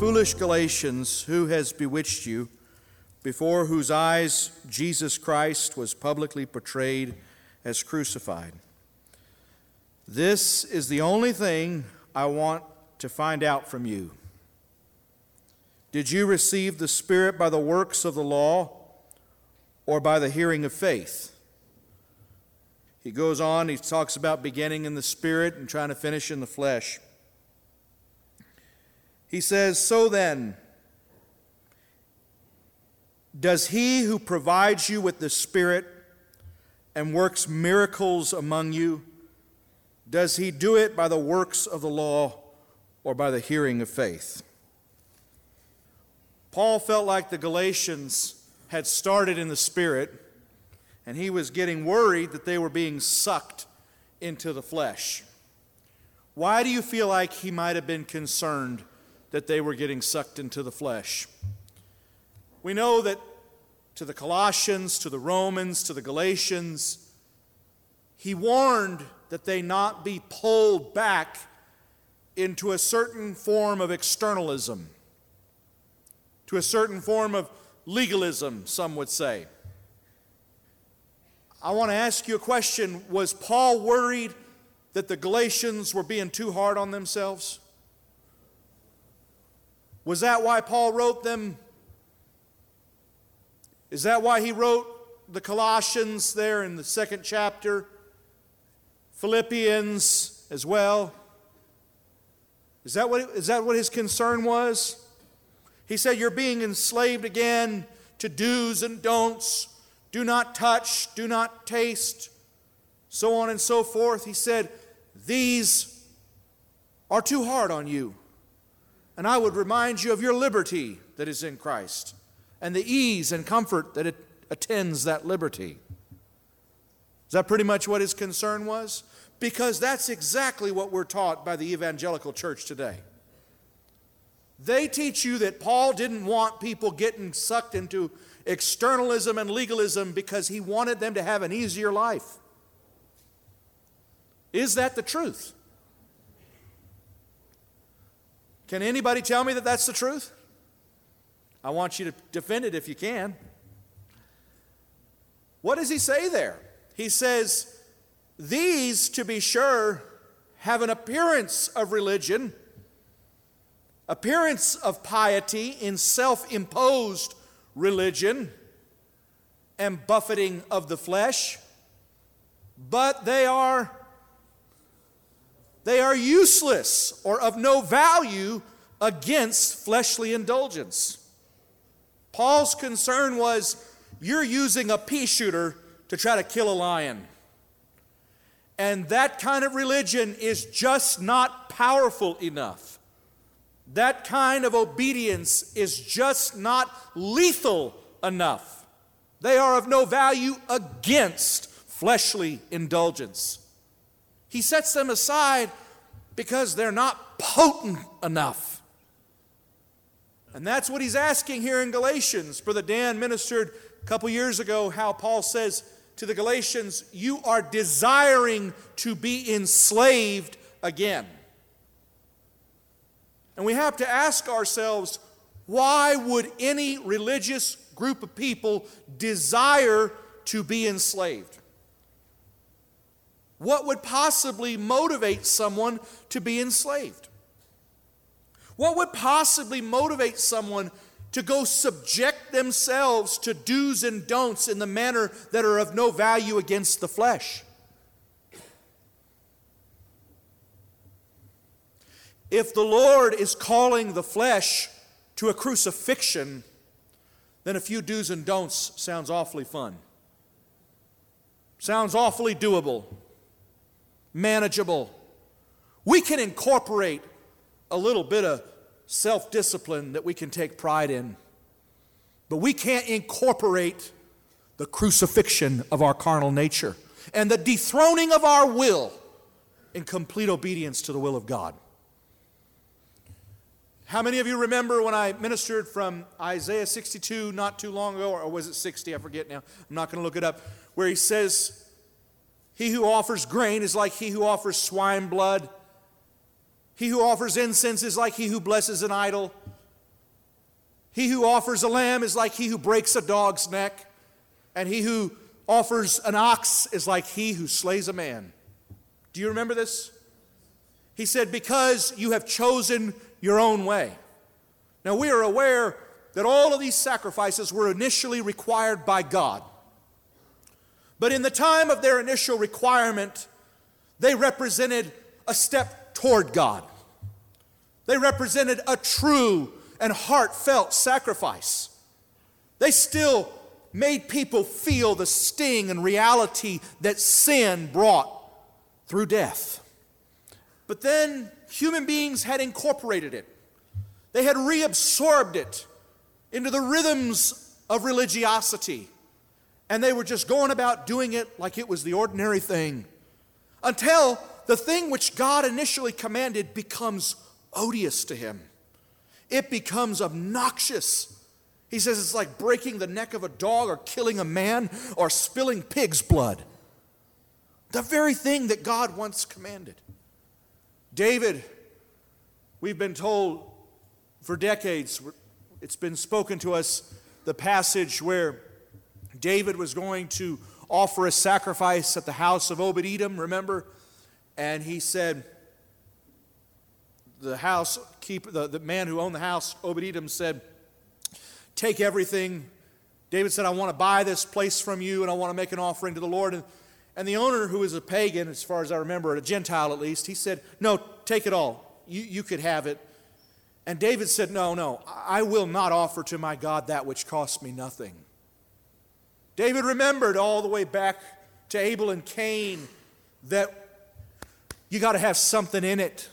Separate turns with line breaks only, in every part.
foolish Galatians, who has bewitched you, before whose eyes Jesus Christ was publicly portrayed as crucified? This is the only thing I want to find out from you. Did you receive the Spirit by the works of the law or by the hearing of faith? He goes on, he talks about beginning in the Spirit and trying to finish in the flesh. He says, So then, does he who provides you with the Spirit and works miracles among you, does he do it by the works of the law or by the hearing of faith? Paul felt like the Galatians had started in the Spirit, and he was getting worried that they were being sucked into the flesh. Why do you feel like he might have been concerned that they were getting sucked into the flesh. We know that to the Colossians, to the Romans, to the Galatians, he warned that they not be pulled back into a certain form of externalism, to a certain form of legalism, some would say. I want to ask you a question Was Paul worried that the Galatians were being too hard on themselves? Was that why Paul wrote them? Is that why he wrote the Colossians there in the second chapter? Philippians as well? Is that what, is that what his concern was? He said, You're being enslaved again to do's and don'ts. Do not touch, do not taste, so on and so forth. He said, These are too hard on you. And I would remind you of your liberty that is in Christ and the ease and comfort that it attends that liberty. Is that pretty much what his concern was? Because that's exactly what we're taught by the evangelical church today. They teach you that Paul didn't want people getting sucked into externalism and legalism because he wanted them to have an easier life. Is that the truth? Can anybody tell me that that's the truth? I want you to defend it if you can. What does he say there? He says, These, to be sure, have an appearance of religion, appearance of piety in self imposed religion and buffeting of the flesh, but they are they are useless or of no value against fleshly indulgence. Paul's concern was you're using a pea shooter to try to kill a lion. And that kind of religion is just not powerful enough. That kind of obedience is just not lethal enough. They are of no value against fleshly indulgence. He sets them aside because they're not potent enough. And that's what he's asking here in Galatians. Brother Dan ministered a couple years ago how Paul says to the Galatians, You are desiring to be enslaved again. And we have to ask ourselves, why would any religious group of people desire to be enslaved? What would possibly motivate someone to be enslaved? What would possibly motivate someone to go subject themselves to do's and don'ts in the manner that are of no value against the flesh? If the Lord is calling the flesh to a crucifixion, then a few do's and don'ts sounds awfully fun. Sounds awfully doable manageable. We can incorporate a little bit of self discipline that we can take pride in, but we can't incorporate the crucifixion of our carnal nature and the dethroning of our will in complete obedience to the will of God. How many of you remember when I ministered from Isaiah 62 not too long ago, or was it 60? I forget now. I'm not going to look it up. Where he says, he who offers grain is like he who offers swine blood. He who offers incense is like he who blesses an idol. He who offers a lamb is like he who breaks a dog's neck, and he who offers an ox is like he who slays a man. Do you remember this? He said, Because you have chosen your own way. Now, we are aware that all of these sacrifices were initially required by God. But in the time of their initial requirement, they represented a step toward God. They represented a true and heartfelt sacrifice. They still made people feel the sting and reality that sin brought through death. But then human beings had incorporated it, they had reabsorbed it into the rhythms of religiosity. And they were just going about doing it like it was the ordinary thing until the thing which God initially commanded becomes odious to him. It becomes obnoxious. He says it's like breaking the neck of a dog or killing a man or spilling pig's blood. The very thing that God once commanded. David, we've been told for decades, it's been spoken to us the passage where David was going to offer a sacrifice at the house of Obed Edom, remember? And he said, the house keep the, the man who owned the house, Obed Edom, said, Take everything. David said, I want to buy this place from you and I want to make an offering to the Lord. And, and the owner, who is a pagan, as far as I remember, a Gentile at least, he said, No, take it all. You, you could have it. And David said, No, no, I will not offer to my God that which costs me nothing. David remembered all the way back to Abel and Cain that you got to have something in it.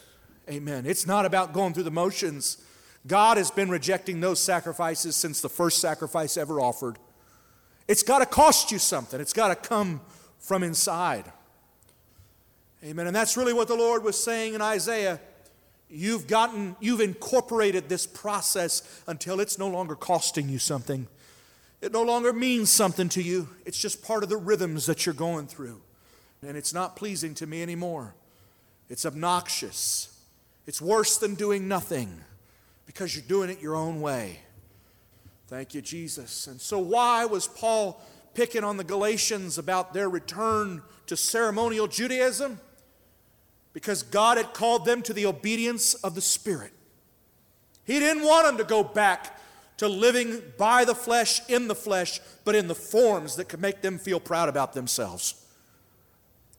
Amen. It's not about going through the motions. God has been rejecting those sacrifices since the first sacrifice ever offered. It's got to cost you something, it's got to come from inside. Amen. And that's really what the Lord was saying in Isaiah. You've gotten, you've incorporated this process until it's no longer costing you something. It no longer means something to you. It's just part of the rhythms that you're going through. And it's not pleasing to me anymore. It's obnoxious. It's worse than doing nothing because you're doing it your own way. Thank you, Jesus. And so, why was Paul picking on the Galatians about their return to ceremonial Judaism? Because God had called them to the obedience of the Spirit. He didn't want them to go back to living by the flesh, in the flesh, but in the forms that could make them feel proud about themselves.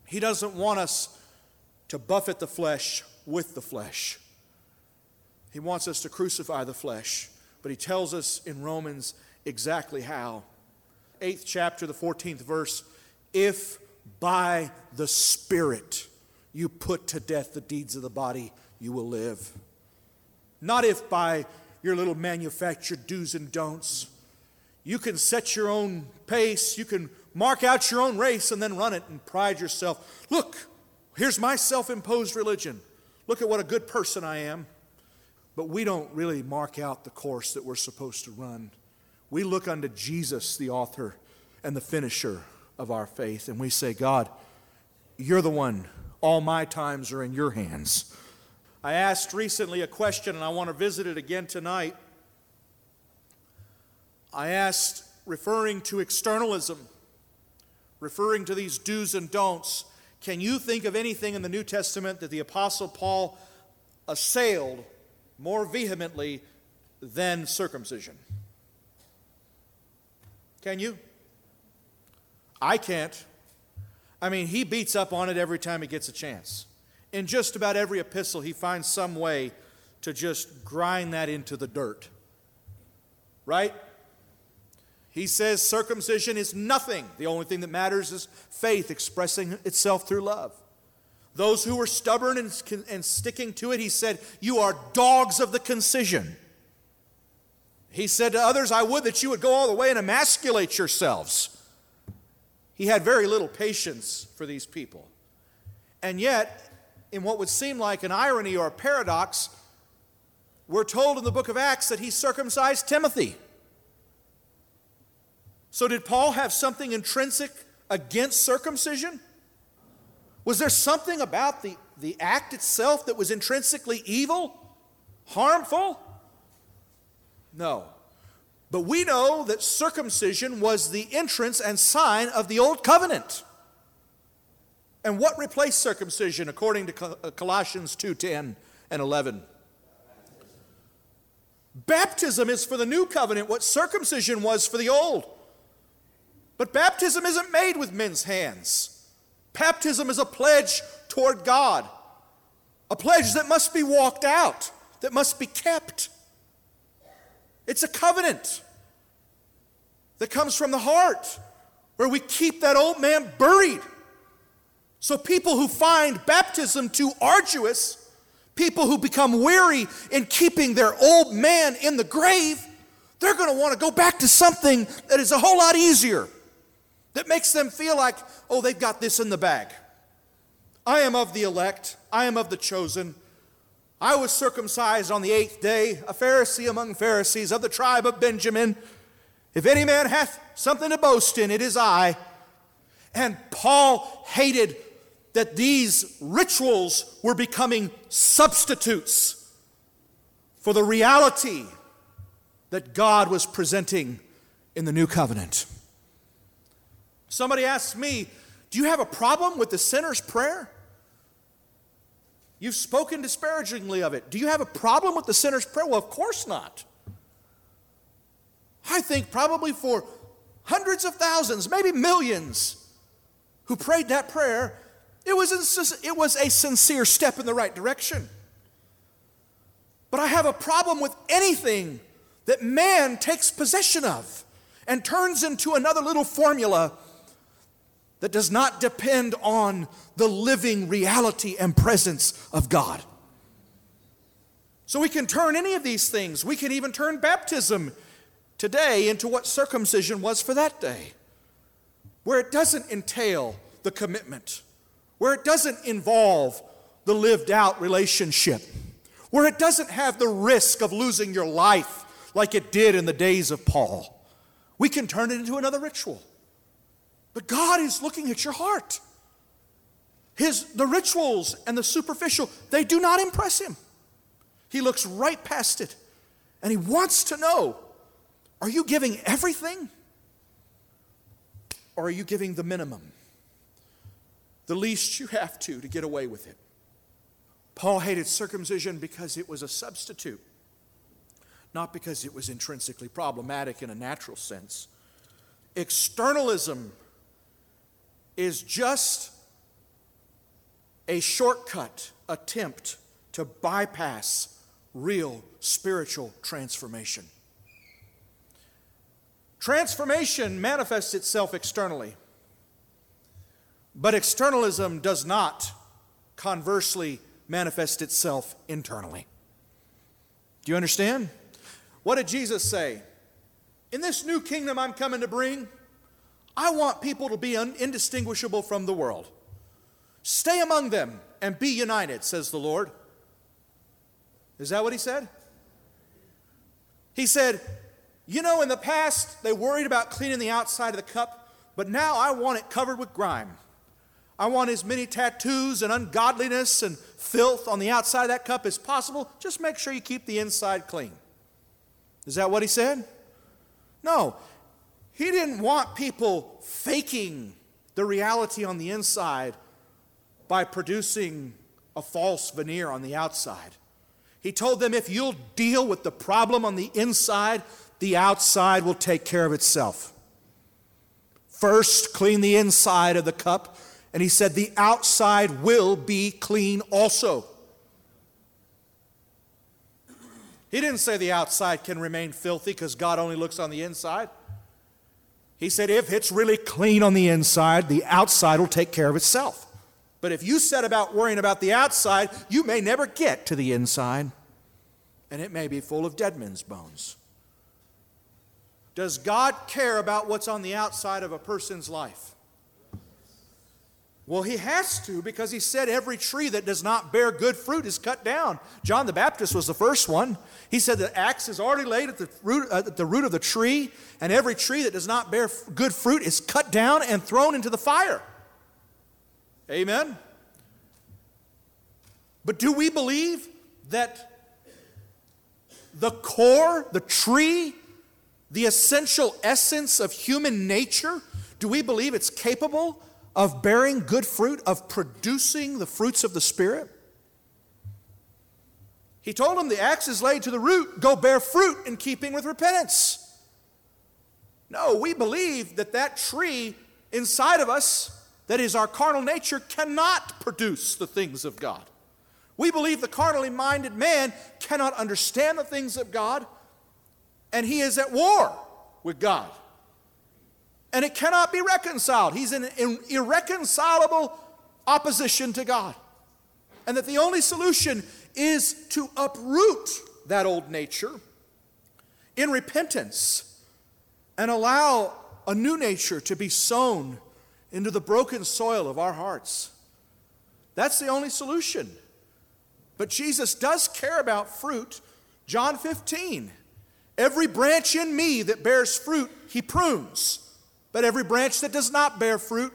He doesn't want us to buffet the flesh with the flesh. He wants us to crucify the flesh, but he tells us in Romans exactly how. Eighth chapter, the 14th verse if by the Spirit you put to death the deeds of the body, you will live. Not if by your little manufactured do's and don'ts. You can set your own pace, you can mark out your own race and then run it and pride yourself. Look, here's my self imposed religion. Look at what a good person I am. But we don't really mark out the course that we're supposed to run. We look unto Jesus, the author and the finisher of our faith, and we say, God, you're the one. All my times are in your hands. I asked recently a question, and I want to visit it again tonight. I asked, referring to externalism, referring to these do's and don'ts, can you think of anything in the New Testament that the Apostle Paul assailed more vehemently than circumcision? Can you? I can't. I mean, he beats up on it every time he gets a chance. In just about every epistle, he finds some way to just grind that into the dirt. Right? He says circumcision is nothing. The only thing that matters is faith expressing itself through love. Those who were stubborn and, and sticking to it, he said, You are dogs of the concision. He said to others, I would that you would go all the way and emasculate yourselves. He had very little patience for these people. And yet, in what would seem like an irony or a paradox, we're told in the book of Acts that he circumcised Timothy. So, did Paul have something intrinsic against circumcision? Was there something about the, the act itself that was intrinsically evil, harmful? No. But we know that circumcision was the entrance and sign of the old covenant. And what replaced circumcision according to uh, Colossians 2:10 and 11? Baptism is for the new covenant what circumcision was for the old. But baptism isn't made with men's hands. Baptism is a pledge toward God, a pledge that must be walked out, that must be kept. It's a covenant that comes from the heart where we keep that old man buried. So, people who find baptism too arduous, people who become weary in keeping their old man in the grave, they're going to want to go back to something that is a whole lot easier, that makes them feel like, oh, they've got this in the bag. I am of the elect, I am of the chosen. I was circumcised on the eighth day, a Pharisee among Pharisees of the tribe of Benjamin. If any man hath something to boast in, it is I. And Paul hated that these rituals were becoming substitutes for the reality that God was presenting in the new covenant. Somebody asked me, Do you have a problem with the sinner's prayer? You've spoken disparagingly of it. Do you have a problem with the sinner's prayer? Well, of course not. I think probably for hundreds of thousands, maybe millions, who prayed that prayer, it was, a, it was a sincere step in the right direction. But I have a problem with anything that man takes possession of and turns into another little formula that does not depend on the living reality and presence of God. So we can turn any of these things. We can even turn baptism today into what circumcision was for that day, where it doesn't entail the commitment, where it doesn't involve the lived out relationship, where it doesn't have the risk of losing your life like it did in the days of Paul. We can turn it into another ritual. But God is looking at your heart. His, the rituals and the superficial, they do not impress him. He looks right past it and he wants to know are you giving everything? Or are you giving the minimum? The least you have to to get away with it. Paul hated circumcision because it was a substitute, not because it was intrinsically problematic in a natural sense. Externalism is just a shortcut attempt to bypass real spiritual transformation. Transformation manifests itself externally, but externalism does not conversely manifest itself internally. Do you understand? What did Jesus say? In this new kingdom I'm coming to bring, I want people to be indistinguishable from the world. Stay among them and be united, says the Lord. Is that what he said? He said, you know, in the past, they worried about cleaning the outside of the cup, but now I want it covered with grime. I want as many tattoos and ungodliness and filth on the outside of that cup as possible. Just make sure you keep the inside clean. Is that what he said? No. He didn't want people faking the reality on the inside by producing a false veneer on the outside. He told them if you'll deal with the problem on the inside, the outside will take care of itself. First, clean the inside of the cup, and he said, the outside will be clean also. He didn't say the outside can remain filthy because God only looks on the inside. He said, if it's really clean on the inside, the outside will take care of itself. But if you set about worrying about the outside, you may never get to the inside, and it may be full of dead men's bones. Does God care about what's on the outside of a person's life? Well, he has to because he said every tree that does not bear good fruit is cut down. John the Baptist was the first one. He said the axe is already laid at the root, uh, at the root of the tree, and every tree that does not bear good fruit is cut down and thrown into the fire. Amen? But do we believe that the core, the tree the essential essence of human nature? Do we believe it's capable of bearing good fruit, of producing the fruits of the Spirit? He told them the axe is laid to the root, go bear fruit in keeping with repentance. No, we believe that that tree inside of us, that is our carnal nature, cannot produce the things of God. We believe the carnally minded man cannot understand the things of God, and he is at war with God. And it cannot be reconciled. He's in an irreconcilable opposition to God. And that the only solution is to uproot that old nature in repentance and allow a new nature to be sown into the broken soil of our hearts. That's the only solution. But Jesus does care about fruit. John 15. Every branch in me that bears fruit, he prunes. But every branch that does not bear fruit,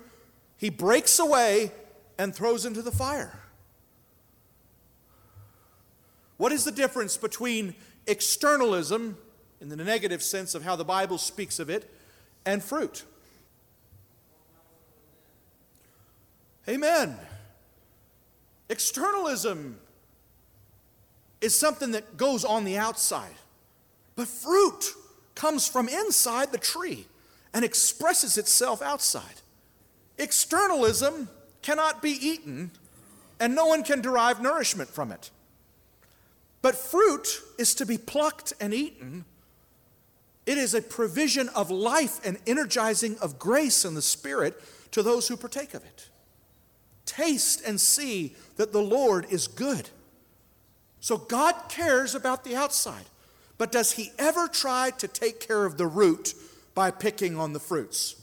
he breaks away and throws into the fire. What is the difference between externalism, in the negative sense of how the Bible speaks of it, and fruit? Amen. Externalism is something that goes on the outside, but fruit comes from inside the tree and expresses itself outside. Externalism cannot be eaten, and no one can derive nourishment from it. But fruit is to be plucked and eaten. It is a provision of life and energizing of grace in the Spirit to those who partake of it. Taste and see that the Lord is good. So God cares about the outside, but does He ever try to take care of the root by picking on the fruits?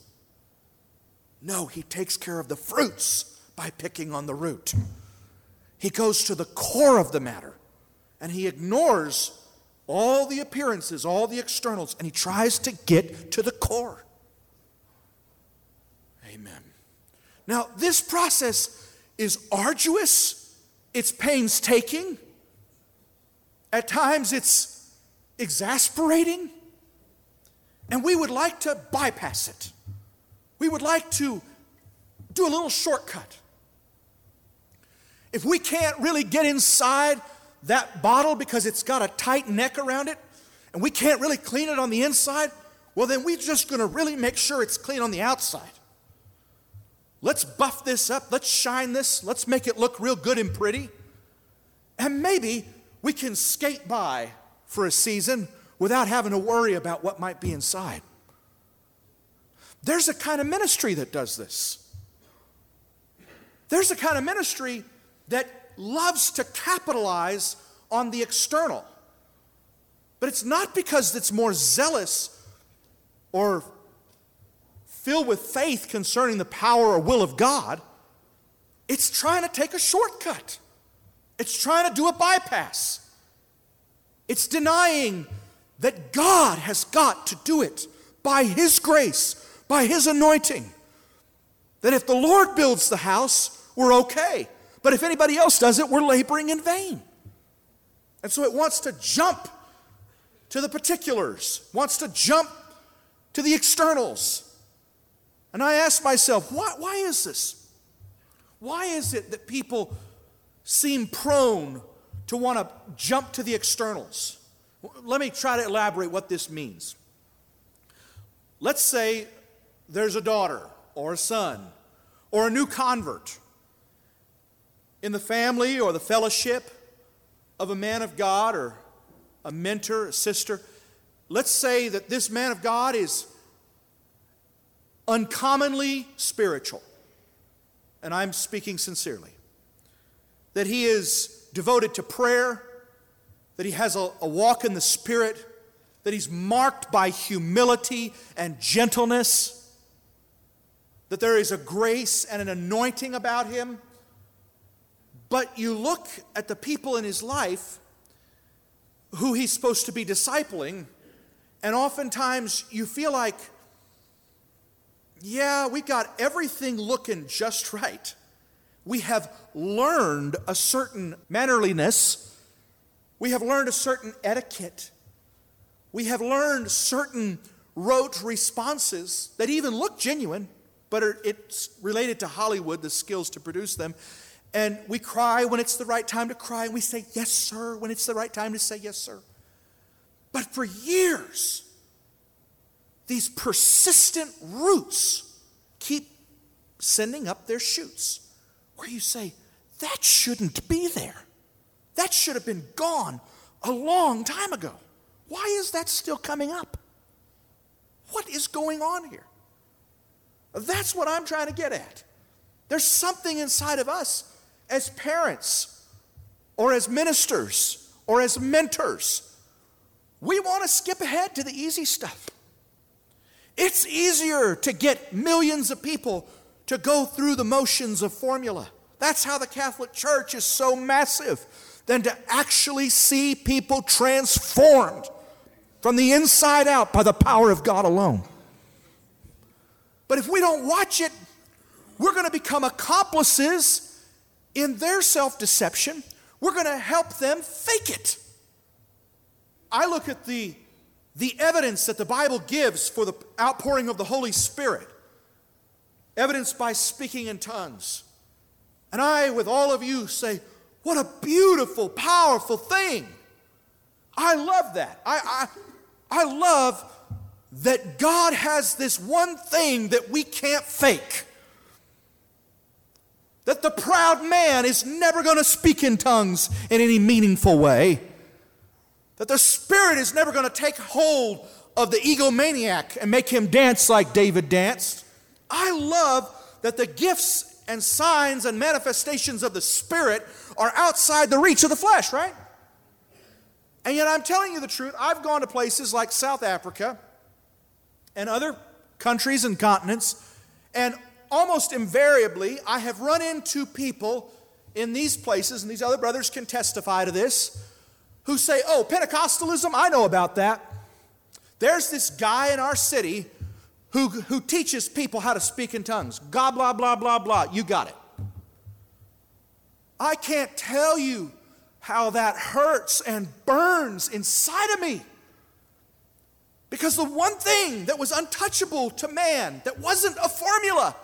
No, He takes care of the fruits by picking on the root. He goes to the core of the matter and he ignores all the appearances, all the externals, and he tries to get to the core. Amen. Now, this process is arduous, it's painstaking, at times it's exasperating, and we would like to bypass it. We would like to do a little shortcut. If we can't really get inside that bottle because it's got a tight neck around it and we can't really clean it on the inside, well, then we're just going to really make sure it's clean on the outside. Let's buff this up. Let's shine this. Let's make it look real good and pretty. And maybe we can skate by for a season without having to worry about what might be inside. There's a kind of ministry that does this. There's a kind of ministry that loves to capitalize on the external. But it's not because it's more zealous or filled with faith concerning the power or will of God. It's trying to take a shortcut. It's trying to do a bypass. It's denying that God has got to do it by His grace, by His anointing. That if the Lord builds the house, we're okay. But if anybody else does it, we're laboring in vain. And so it wants to jump to the particulars, wants to jump to the externals. And I ask myself, why, why is this? Why is it that people seem prone to want to jump to the externals? Let me try to elaborate what this means. Let's say there's a daughter or a son or a new convert in the family or the fellowship of a man of God or a mentor, a sister, let's say that this man of God is uncommonly spiritual, and I'm speaking sincerely, that he is devoted to prayer, that he has a, a walk in the Spirit, that he's marked by humility and gentleness, that there is a grace and an anointing about him but you look at the people in his life who he's supposed to be discipling, and oftentimes you feel like, yeah, we got everything looking just right. We have learned a certain mannerliness, we have learned a certain etiquette, We have learned certain rote responses that even look genuine, but are, it's related to Hollywood, the skills to produce them. And we cry when it's the right time to cry, and we say, Yes, sir, when it's the right time to say, Yes, sir. But for years, these persistent roots keep sending up their shoots where you say, That shouldn't be there. That should have been gone a long time ago. Why is that still coming up? What is going on here? That's what I'm trying to get at. There's something inside of us as parents or as ministers or as mentors. We want to skip ahead to the easy stuff. It's easier to get millions of people to go through the motions of formula. That's how the Catholic Church is so massive, than to actually see people transformed from the inside out by the power of God alone. But if we don't watch it, we're going to become accomplices in their self deception. We're going to help them fake it. I look at the, the evidence that the Bible gives for the outpouring of the Holy Spirit, evidence by speaking in tongues. And I, with all of you, say, What a beautiful, powerful thing. I love that. I, I, I love that God has this one thing that we can't fake. That the proud man is never going to speak in tongues in any meaningful way. That the Spirit is never going to take hold of the egomaniac and make him dance like David danced. I love that the gifts and signs and manifestations of the Spirit are outside the reach of the flesh, right? And yet, I'm telling you the truth. I've gone to places like South Africa and other countries and continents, and almost invariably, I have run into people in these places, and these other brothers can testify to this, who say, Oh, Pentecostalism, I know about that. There's this guy in our city who, who teaches people how to speak in tongues. God, blah, blah, blah, blah. You got it. I can't tell you how that hurts and burns inside of me. Because the one thing that was untouchable to man, that wasn't a formula,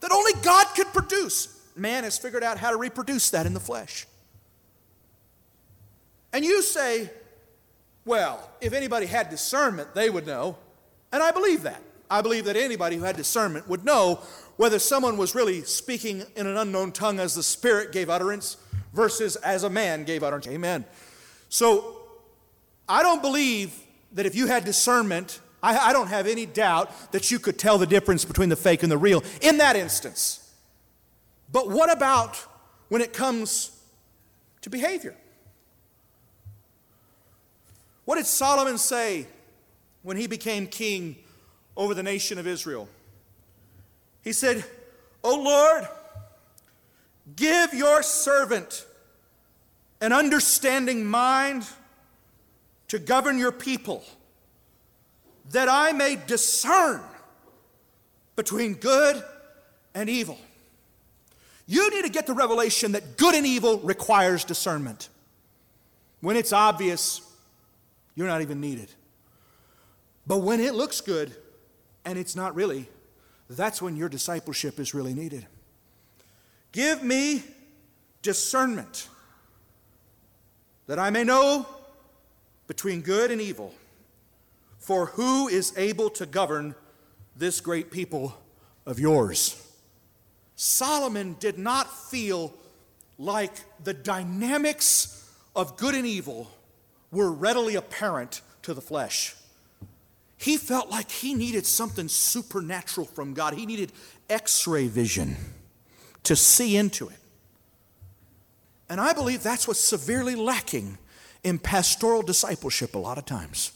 that only God could produce, man has figured out how to reproduce that in the flesh. And you say, well, if anybody had discernment, they would know. And I believe that. I believe that anybody who had discernment would know whether someone was really speaking in an unknown tongue as the Spirit gave utterance versus as a man gave utterance. Amen. So I don't believe that if you had discernment, I, I, don't have any doubt that you could tell the difference between the fake and the real in that instance. But what about when it comes to behavior? What did Solomon say when he became king over the nation of Israel? He said, O Lord, give your servant an understanding mind to govern your people, that I may discern between good and evil. You need to get the revelation that good and evil requires discernment. When it's obvious, you're not even needed. But when it looks good and it's not really, that's when your discipleship is really needed. Give me discernment that I may know between good and evil. For who is able to govern this great people of yours? Solomon did not feel like the dynamics of good and evil were readily apparent to the flesh. He felt like he needed something supernatural from God. He needed x ray vision to see into it. And I believe that's what's severely lacking in pastoral discipleship a lot of times.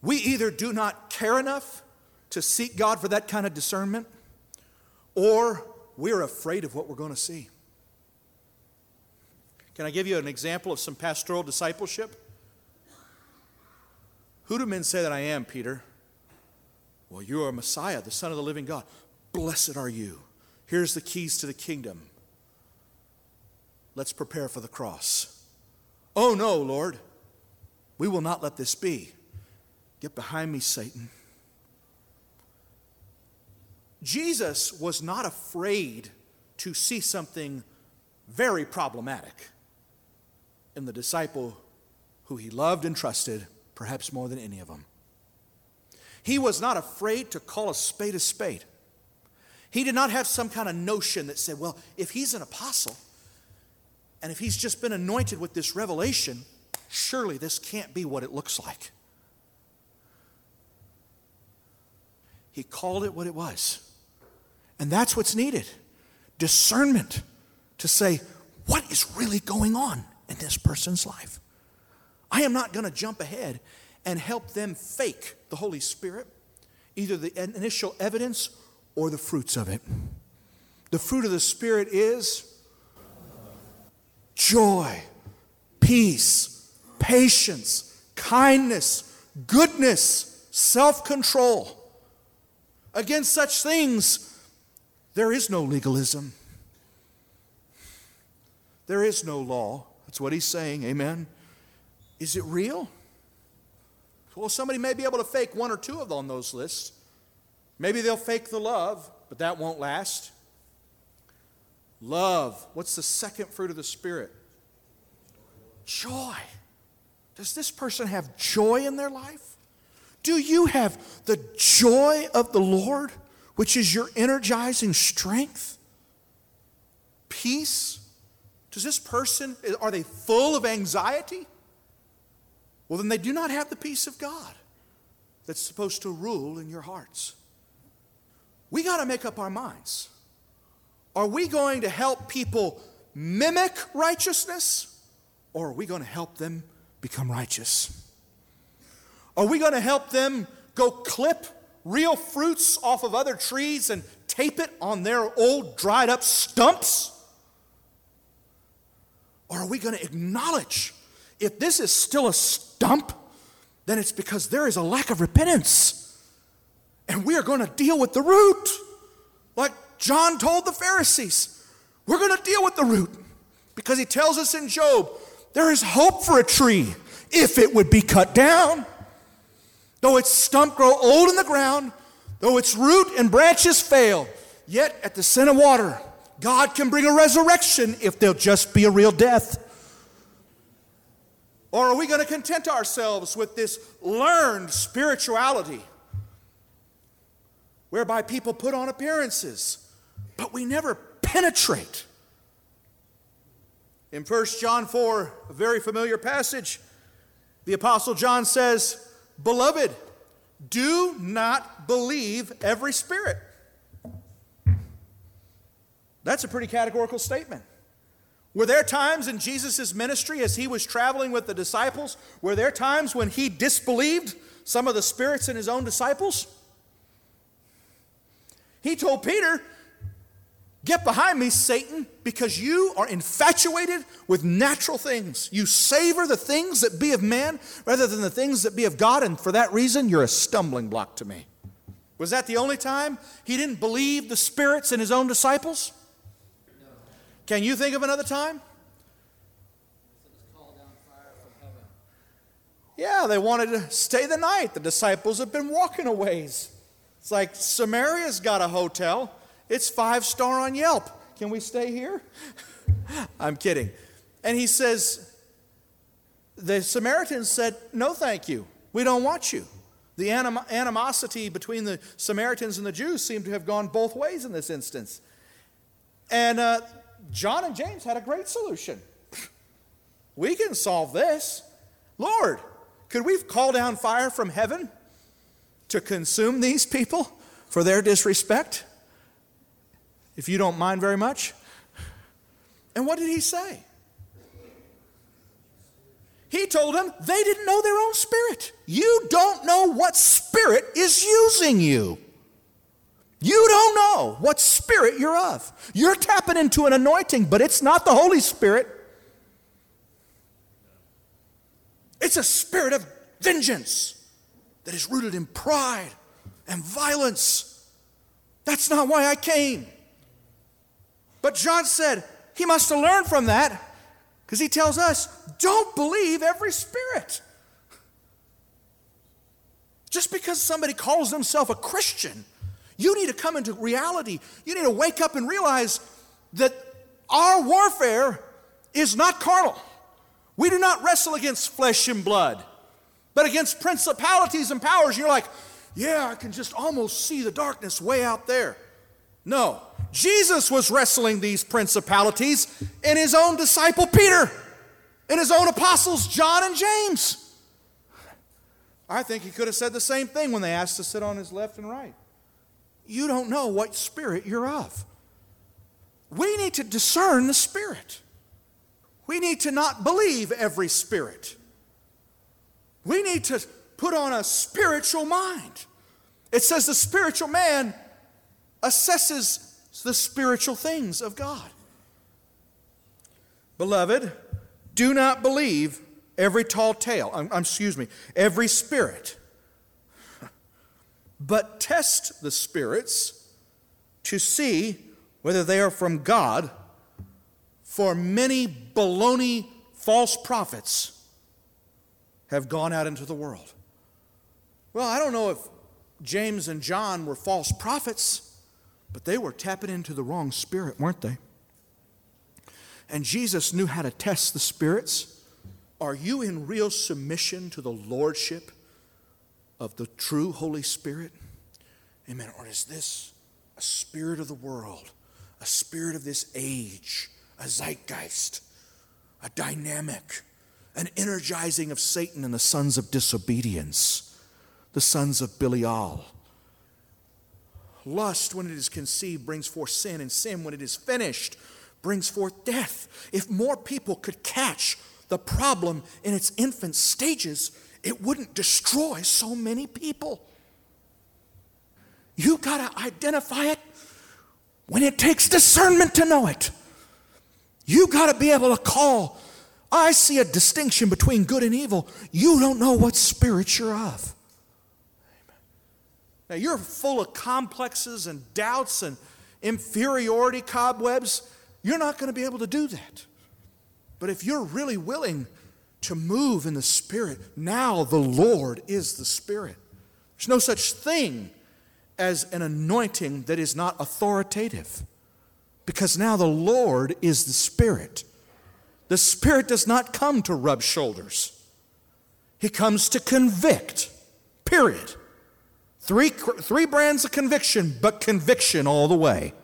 We either do not care enough to seek God for that kind of discernment, or we're afraid of what we're going to see. Can I give you an example of some pastoral discipleship? Who do men say that I am, Peter? Well, you are Messiah, the Son of the living God. Blessed are you. Here's the keys to the kingdom. Let's prepare for the cross. Oh, no, Lord. We will not let this be. Get behind me, Satan. Jesus was not afraid to see something very problematic in the disciple who he loved and trusted, perhaps more than any of them. He was not afraid to call a spade a spade. He did not have some kind of notion that said, well, if he's an apostle and if he's just been anointed with this revelation, surely this can't be what it looks like. He called it what it was. And that's what's needed discernment to say, what is really going on in this person's life? I am not going to jump ahead and help them fake the Holy Spirit, either the initial evidence or the fruits of it. The fruit of the Spirit is joy, peace, patience, kindness, goodness, self control. Against such things, there is no legalism. There is no law. That's what he's saying. Amen. Is it real? Well, somebody may be able to fake one or two of them on those lists. Maybe they'll fake the love, but that won't last. Love. What's the second fruit of the Spirit? Joy. Does this person have joy in their life? Do you have the joy of the Lord, which is your energizing strength? Peace? Does this person, are they full of anxiety? Well, then they do not have the peace of God that's supposed to rule in your hearts. We got to make up our minds. Are we going to help people mimic righteousness or are we going to help them become righteous? Are we going to help them go clip real fruits off of other trees and tape it on their old dried up stumps? Or are we going to acknowledge if this is still a stump, then it's because there is a lack of repentance. And we are going to deal with the root. Like John told the Pharisees, we're going to deal with the root because he tells us in Job, there is hope for a tree if it would be cut down. Though its stump grow old in the ground, though its root and branches fail, yet at the scent of water, God can bring a resurrection if there'll just be a real death. Or are we going to content ourselves with this learned spirituality whereby people put on appearances, but we never penetrate? In 1 John 4, a very familiar passage, the Apostle John says, Beloved, do not believe every spirit that's a pretty categorical statement. Were there times in Jesus' ministry as he was traveling with the disciples, were there times when he disbelieved some of the spirits in his own disciples? He told Peter, Get behind me, Satan, because you are infatuated with natural things. You savor the things that be of man rather than the things that be of God, and for that reason, you're a stumbling block to me. Was that the only time he didn't believe the spirits in his own disciples? Can you think of another time? Yeah, they wanted to stay the night. The disciples have been walking a ways. It's like Samaria's got a hotel. It's five star on Yelp. Can we stay here? I'm kidding. And he says, the Samaritans said, No, thank you. We don't want you. The anim- animosity between the Samaritans and the Jews seemed to have gone both ways in this instance. And uh, John and James had a great solution. We can solve this. Lord, could we call down fire from heaven to consume these people for their disrespect? If you don't mind very much. And what did he say? He told them they didn't know their own spirit. You don't know what spirit is using you. You don't know what spirit you're of. You're tapping into an anointing, but it's not the Holy Spirit. It's a spirit of vengeance that is rooted in pride and violence. That's not why I came. But John said he must have learned from that because he tells us don't believe every spirit. Just because somebody calls themselves a Christian, you need to come into reality. You need to wake up and realize that our warfare is not carnal. We do not wrestle against flesh and blood, but against principalities and powers. You're like, yeah, I can just almost see the darkness way out there. No, Jesus was wrestling these principalities in his own disciple Peter, in his own apostles John and James. I think he could have said the same thing when they asked to sit on his left and right. You don't know what spirit you're of. We need to discern the spirit. We need to not believe every spirit. We need to put on a spiritual mind. It says the spiritual man assesses the spiritual things of God. Beloved, do not believe every tall tale, um, um, excuse me, every spirit, but test the spirits to see whether they are from God, for many baloney false prophets have gone out into the world. Well, I don't know if James and John were false prophets, but they were tapping into the wrong spirit, weren't they? And Jesus knew how to test the spirits. Are you in real submission to the lordship of the true Holy Spirit? Amen. Or is this a spirit of the world, a spirit of this age, a zeitgeist, a dynamic, an energizing of Satan and the sons of disobedience? the sons of Belial. Lust, when it is conceived, brings forth sin, and sin, when it is finished, brings forth death. If more people could catch the problem in its infant stages, it wouldn't destroy so many people. You got to identify it when it takes discernment to know it. You got to be able to call. I see a distinction between good and evil. You don't know what spirit you're of. Now, you're full of complexes and doubts and inferiority cobwebs. You're not going to be able to do that. But if you're really willing to move in the Spirit, now the Lord is the Spirit. There's no such thing as an anointing that is not authoritative because now the Lord is the Spirit. The Spirit does not come to rub shoulders, He comes to convict, period. Three, three brands of conviction, but conviction all the way.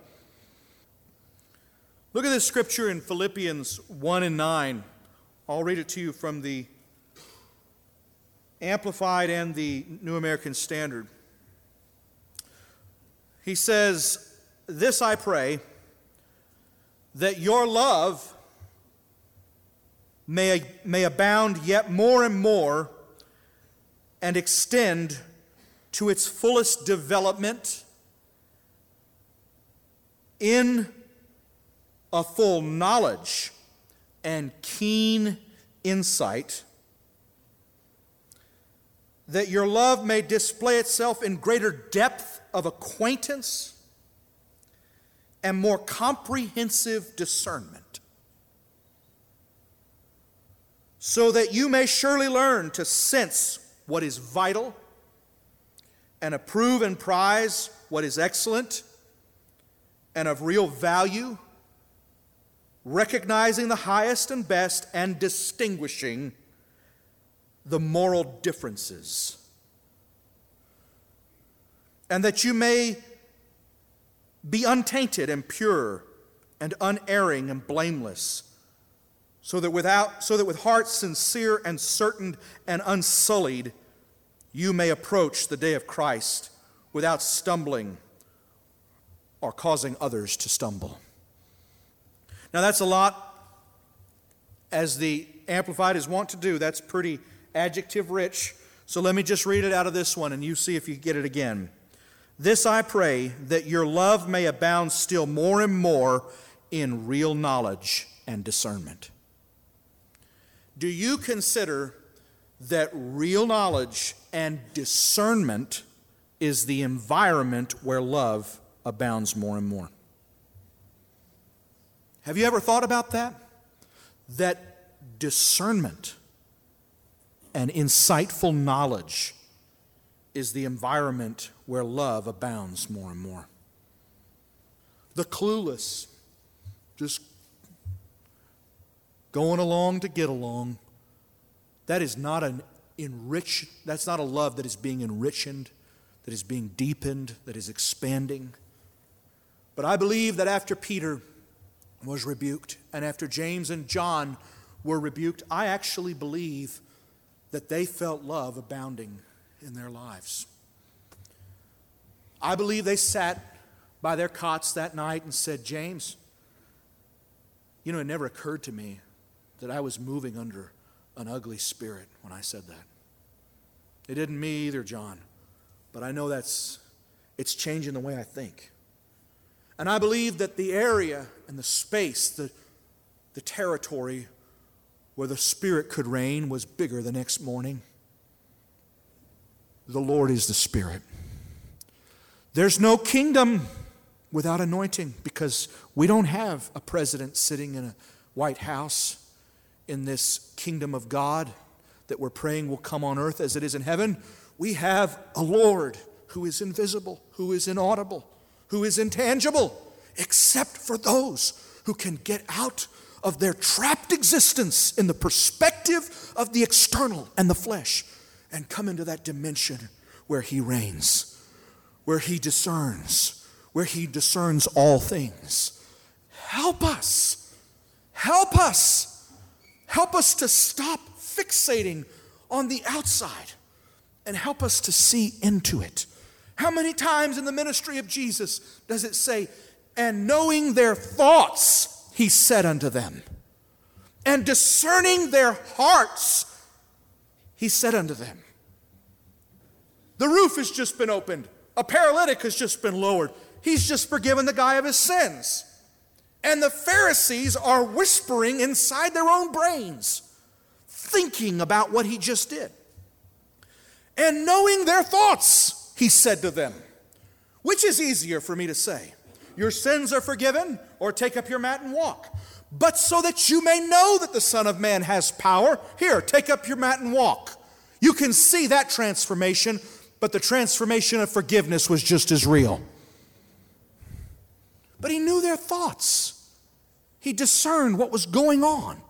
Look at this scripture in Philippians 1 and 9. I'll read it to you from the Amplified and the New American Standard. He says, This I pray, that your love may, may abound yet more and more and extend to its fullest development in a full knowledge and keen insight, that your love may display itself in greater depth of acquaintance and more comprehensive discernment, so that you may surely learn to sense what is vital and approve and prize what is excellent and of real value, recognizing the highest and best and distinguishing the moral differences. And that you may be untainted and pure and unerring and blameless so that without so that with hearts sincere and certain and unsullied you may approach the day of Christ without stumbling or causing others to stumble. Now, that's a lot, as the Amplified is wont to do. That's pretty adjective rich. So let me just read it out of this one and you see if you get it again. This I pray that your love may abound still more and more in real knowledge and discernment. Do you consider that real knowledge and discernment is the environment where love abounds more and more. Have you ever thought about that? That discernment and insightful knowledge is the environment where love abounds more and more. The clueless, just going along to get along, that is not an enrich, that's not a love that is being enriched, that is being deepened, that is expanding. But I believe that after Peter was rebuked and after James and John were rebuked, I actually believe that they felt love abounding in their lives. I believe they sat by their cots that night and said, James, you know, it never occurred to me that I was moving under an ugly spirit when I said that. It didn't me either, John, but I know that's it's changing the way I think. And I believe that the area and the space, the, the territory where the Spirit could reign was bigger the next morning. The Lord is the Spirit. There's no kingdom without anointing because we don't have a president sitting in a White House in this kingdom of God that we're praying will come on earth as it is in heaven. We have a Lord who is invisible, who is inaudible, who is intangible, except for those who can get out of their trapped existence in the perspective of the external and the flesh and come into that dimension where He reigns, where He discerns, where He discerns all things. Help us. Help us. Help us to stop fixating on the outside and help us to see into it. How many times in the ministry of Jesus does it say, and knowing their thoughts, he said unto them. And discerning their hearts, he said unto them. The roof has just been opened. A paralytic has just been lowered. He's just forgiven the guy of his sins. And the Pharisees are whispering inside their own brains, thinking about what he just did. And knowing their thoughts, he said to them, Which is easier for me to say? Your sins are forgiven, or take up your mat and walk. But so that you may know that the Son of Man has power, here, take up your mat and walk. You can see that transformation, but the transformation of forgiveness was just as real. But he knew their thoughts, he discerned what was going on.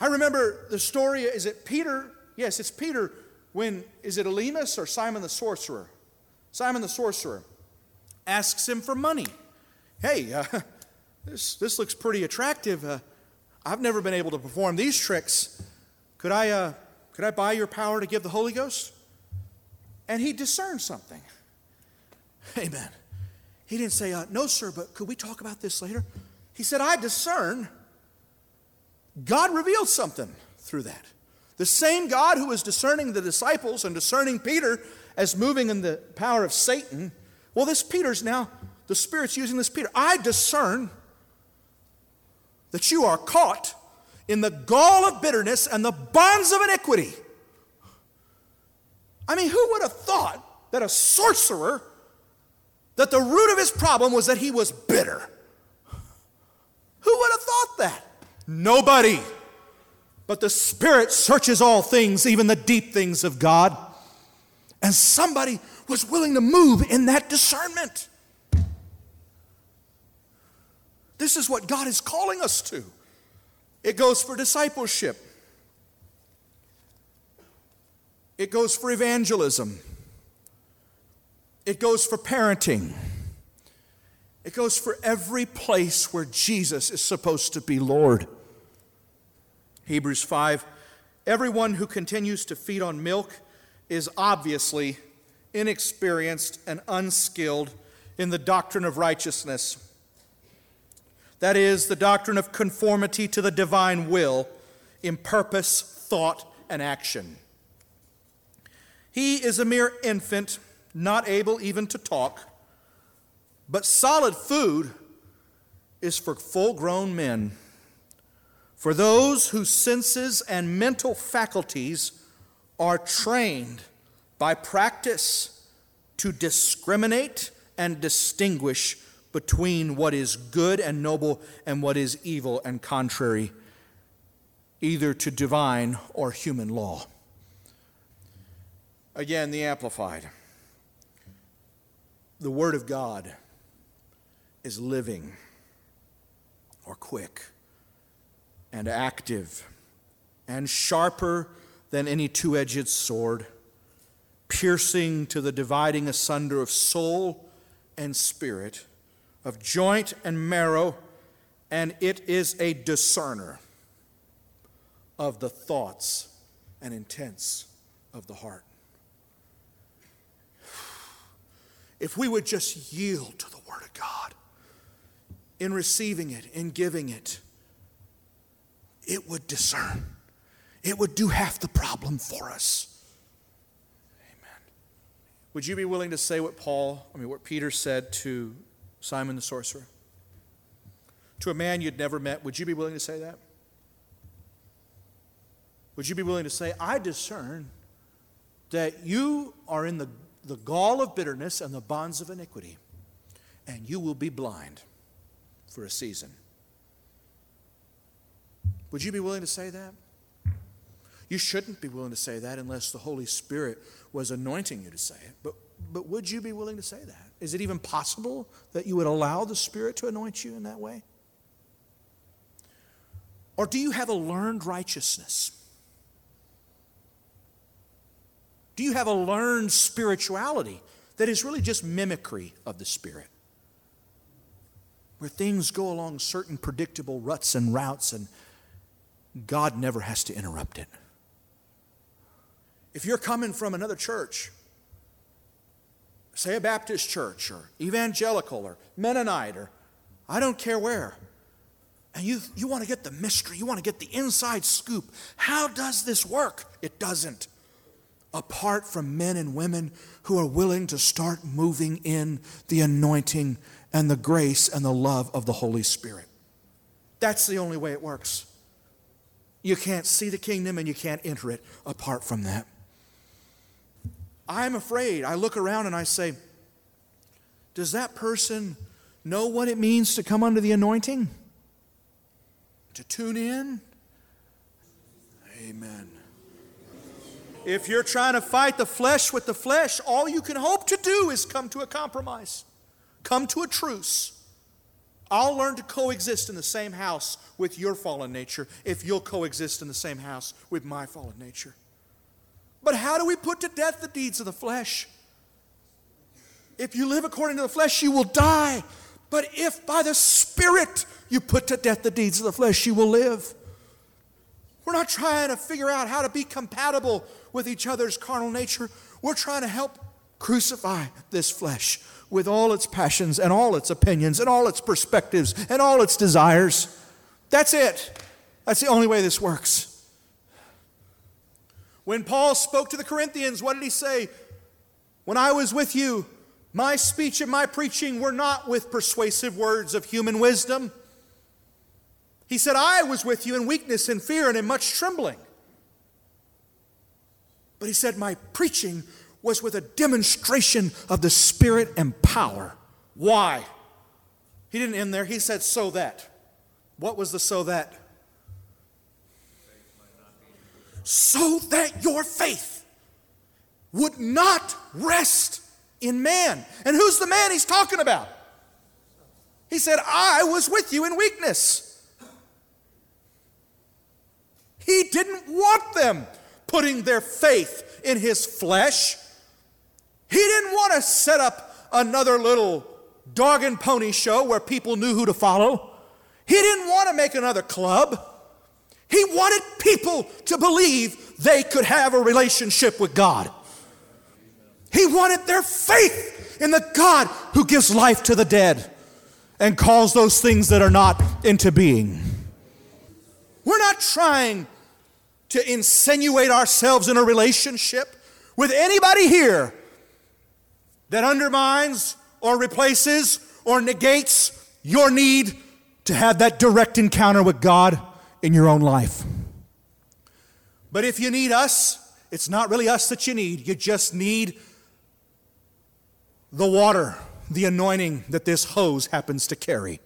I remember the story, is it Peter? Yes, it's Peter when, is it Elymas or Simon the sorcerer? Simon the sorcerer asks him for money. Hey, uh, this, this looks pretty attractive. Uh, I've never been able to perform these tricks. Could I, uh, could I buy your power to give the Holy Ghost? And he discerned something. Amen. He didn't say, uh, No, sir, but could we talk about this later? He said, I discern. God revealed something through that. The same God who was discerning the disciples and discerning Peter as moving in the power of Satan well, this Peter's now, the Spirit's using this Peter. I discern that you are caught in the gall of bitterness and the bonds of iniquity. I mean, who would have thought that a sorcerer, that the root of his problem was that he was bitter? Who would have thought that? Nobody. But the Spirit searches all things, even the deep things of God. And somebody was willing to move in that discernment. This is what God is calling us to. It goes for discipleship, it goes for evangelism, it goes for parenting, it goes for every place where Jesus is supposed to be Lord. Hebrews 5 Everyone who continues to feed on milk is obviously inexperienced, and unskilled in the doctrine of righteousness. That is, the doctrine of conformity to the divine will in purpose, thought, and action. He is a mere infant, not able even to talk, but solid food is for full grown men, for those whose senses and mental faculties are trained by practice to discriminate and distinguish between what is good and noble and what is evil and contrary either to divine or human law. Again, the Amplified. The Word of God is living or quick and active and sharper than any two edged sword, piercing to the dividing asunder of soul and spirit, of joint and marrow, and it is a discerner of the thoughts and intents of the heart. If we would just yield to the Word of God in receiving it, in giving it, it would discern. It would do half the problem for us. Would you be willing to say what Paul, I mean, what Peter said to Simon the sorcerer? To a man you'd never met, would you be willing to say that? Would you be willing to say, I discern that you are in the, the gall of bitterness and the bonds of iniquity, and you will be blind for a season? Would you be willing to say that? You shouldn't be willing to say that unless the Holy Spirit was anointing you to say it. But, but would you be willing to say that? Is it even possible that you would allow the Spirit to anoint you in that way? Or do you have a learned righteousness? Do you have a learned spirituality that is really just mimicry of the Spirit? Where things go along certain predictable ruts and routes, and God never has to interrupt it. If you're coming from another church, say a Baptist church or evangelical or Mennonite or I don't care where, and you, you want to get the mystery, you want to get the inside scoop. How does this work? It doesn't apart from men and women who are willing to start moving in the anointing and the grace and the love of the Holy Spirit. That's the only way it works. You can't see the kingdom and you can't enter it apart from that. I'm afraid. I look around and I say, does that person know what it means to come under the anointing? To tune in? Amen. If you're trying to fight the flesh with the flesh, all you can hope to do is come to a compromise, come to a truce. I'll learn to coexist in the same house with your fallen nature if you'll coexist in the same house with my fallen nature. But how do we put to death the deeds of the flesh? If you live according to the flesh, you will die. But if by the Spirit you put to death the deeds of the flesh, you will live. We're not trying to figure out how to be compatible with each other's carnal nature. We're trying to help crucify this flesh with all its passions and all its opinions and all its perspectives and all its desires. That's it. That's the only way this works. When Paul spoke to the Corinthians, what did he say? When I was with you, my speech and my preaching were not with persuasive words of human wisdom he said, I was with you in weakness and fear and in much trembling. But he said, My preaching was with a demonstration of the Spirit and power. Why? He didn't end there. He said, So that. What was the so that? So that your faith would not rest in man. And who's the man he's talking about? He said, I was with you in weakness. He didn't want them putting their faith in his flesh. He didn't want to set up another little dog and pony show where people knew who to follow. He didn't want to make another club. He wanted people to believe they could have a relationship with God. He wanted their faith in the God who gives life to the dead and calls those things that are not into being. We're not trying to insinuate ourselves in a relationship with anybody here that undermines or replaces or negates your need to have that direct encounter with God in your own life. But if you need us, it's not really us that you need. You just need the water, the anointing that this hose happens to carry.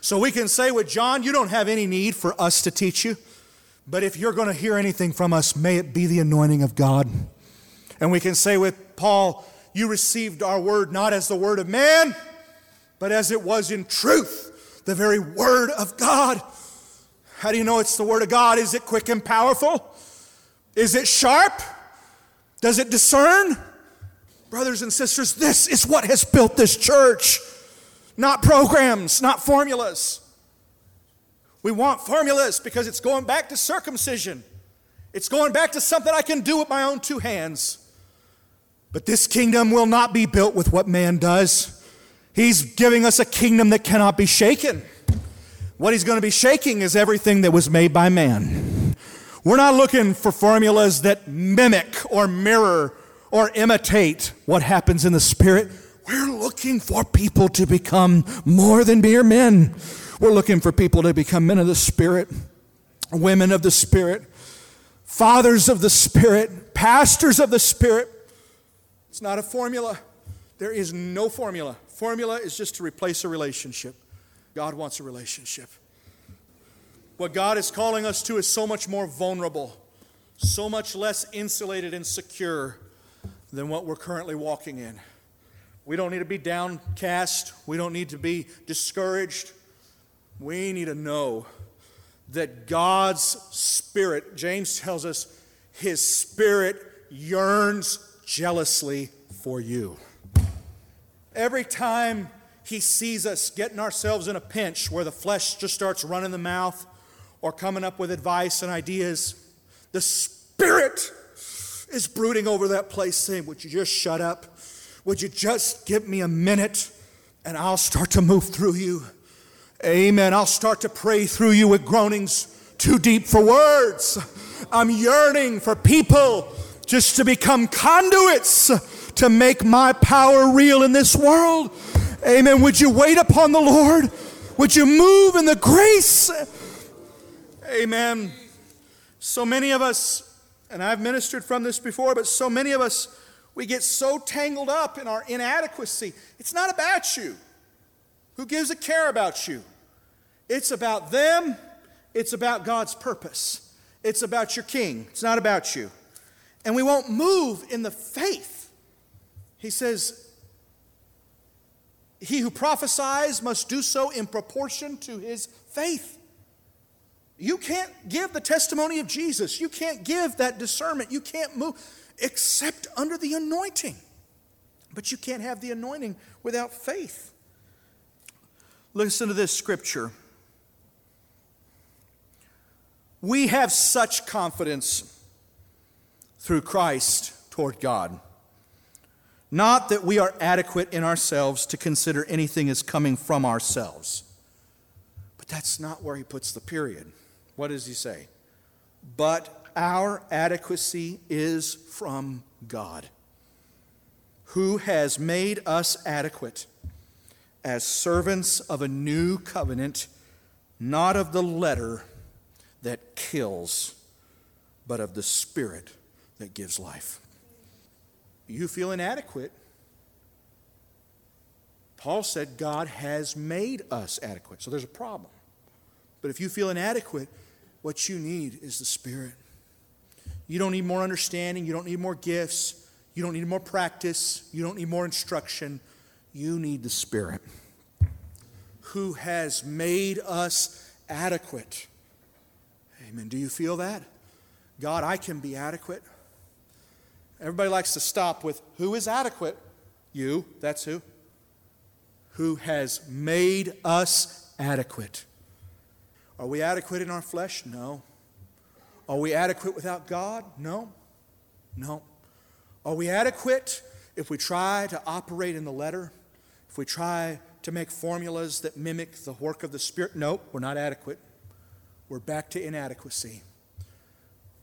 So we can say with John, you don't have any need for us to teach you. But if you're going to hear anything from us, may it be the anointing of God And we can say with Paul, You received our word not as the word of man, but as it was in truth, the very word of God. How do you know it's the word of God? Is it quick and powerful? Is it sharp? Does it discern? Brothers and sisters, this is what has built this church. Not programs, not formulas. We want formulas because it's going back to circumcision. It's going back to something I can do with my own two hands. But this kingdom will not be built with what man does. He's giving us a kingdom that cannot be shaken. What he's going to be shaking is everything that was made by man. We're not looking for formulas that mimic or mirror or imitate what happens in the spirit. We're looking for people to become more than mere men. We're looking for people to become men of the spirit, women of the spirit, fathers of the spirit, pastors of the spirit. It's not a formula. There is no formula. Formula is just to replace a relationship. God wants a relationship. What God is calling us to is so much more vulnerable, so much less insulated and secure than what we're currently walking in. We don't need to be downcast. We don't need to be discouraged. We need to know that God's Spirit, James tells us, His Spirit yearns jealously for you. Every time He sees us getting ourselves in a pinch where the flesh just starts running the mouth or coming up with advice and ideas, the Spirit is brooding over that place saying, Would you just shut up? Would you just give me a minute and I'll start to move through you? Amen. I'll start to pray through you with groanings too deep for words. I'm yearning for people just to become conduits to make my power real in this world. Amen. Would you wait upon the Lord? Would you move in the grace? Amen. So many of us and I've ministered from this before, but so many of us, we get so tangled up in our inadequacy. It's not about you. Who gives a care about you? It's about them, it's about God's purpose, it's about your king, it's not about you. And we won't move in the faith. He says, He who prophesies must do so in proportion to his faith. You can't give the testimony of Jesus. You can't give that discernment. You can't move except under the anointing. But you can't have the anointing without faith. Listen to this scripture. We have such confidence through Christ toward God. Not that we are adequate in ourselves to consider anything as coming from ourselves. But that's not where he puts the period. What does he say? But our adequacy is from God, who has made us adequate as servants of a new covenant, not of the letter that kills, but of the spirit that gives life. You feel inadequate. Paul said God has made us adequate. So there's a problem. But if you feel inadequate, what you need is the Spirit. You don't need more understanding. You don't need more gifts. You don't need more practice. You don't need more instruction. You need the Spirit who has made us adequate. Amen. Do you feel that? God, I can be adequate. Everybody likes to stop with who is adequate? You, that's who. Who has made us adequate. Are we adequate in our flesh? No. Are we adequate without God? No. No. Are we adequate if we try to operate in the letter? If we try to make formulas that mimic the work of the Spirit? No, we're not adequate. We're back to inadequacy.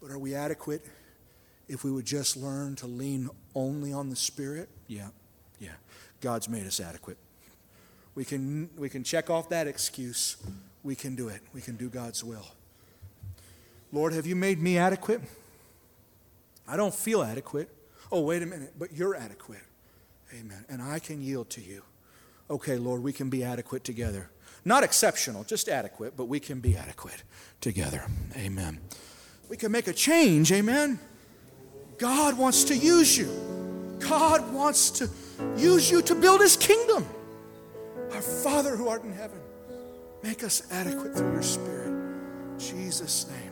But are we adequate if we would just learn to lean only on the Spirit? Yeah, yeah. God's made us adequate. We can, we can check off that excuse we can do it. We can do God's will. Lord, have you made me adequate? I don't feel adequate. Oh, wait a minute, but you're adequate. Amen. And I can yield to you. Okay, Lord, we can be adequate together. Not exceptional, just adequate, but we can be adequate together. Amen. We can make a change. Amen.
God wants to use you. God wants to use you to build his kingdom. Our Father who art in heaven, make us adequate through your Spirit. In Jesus' name.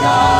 加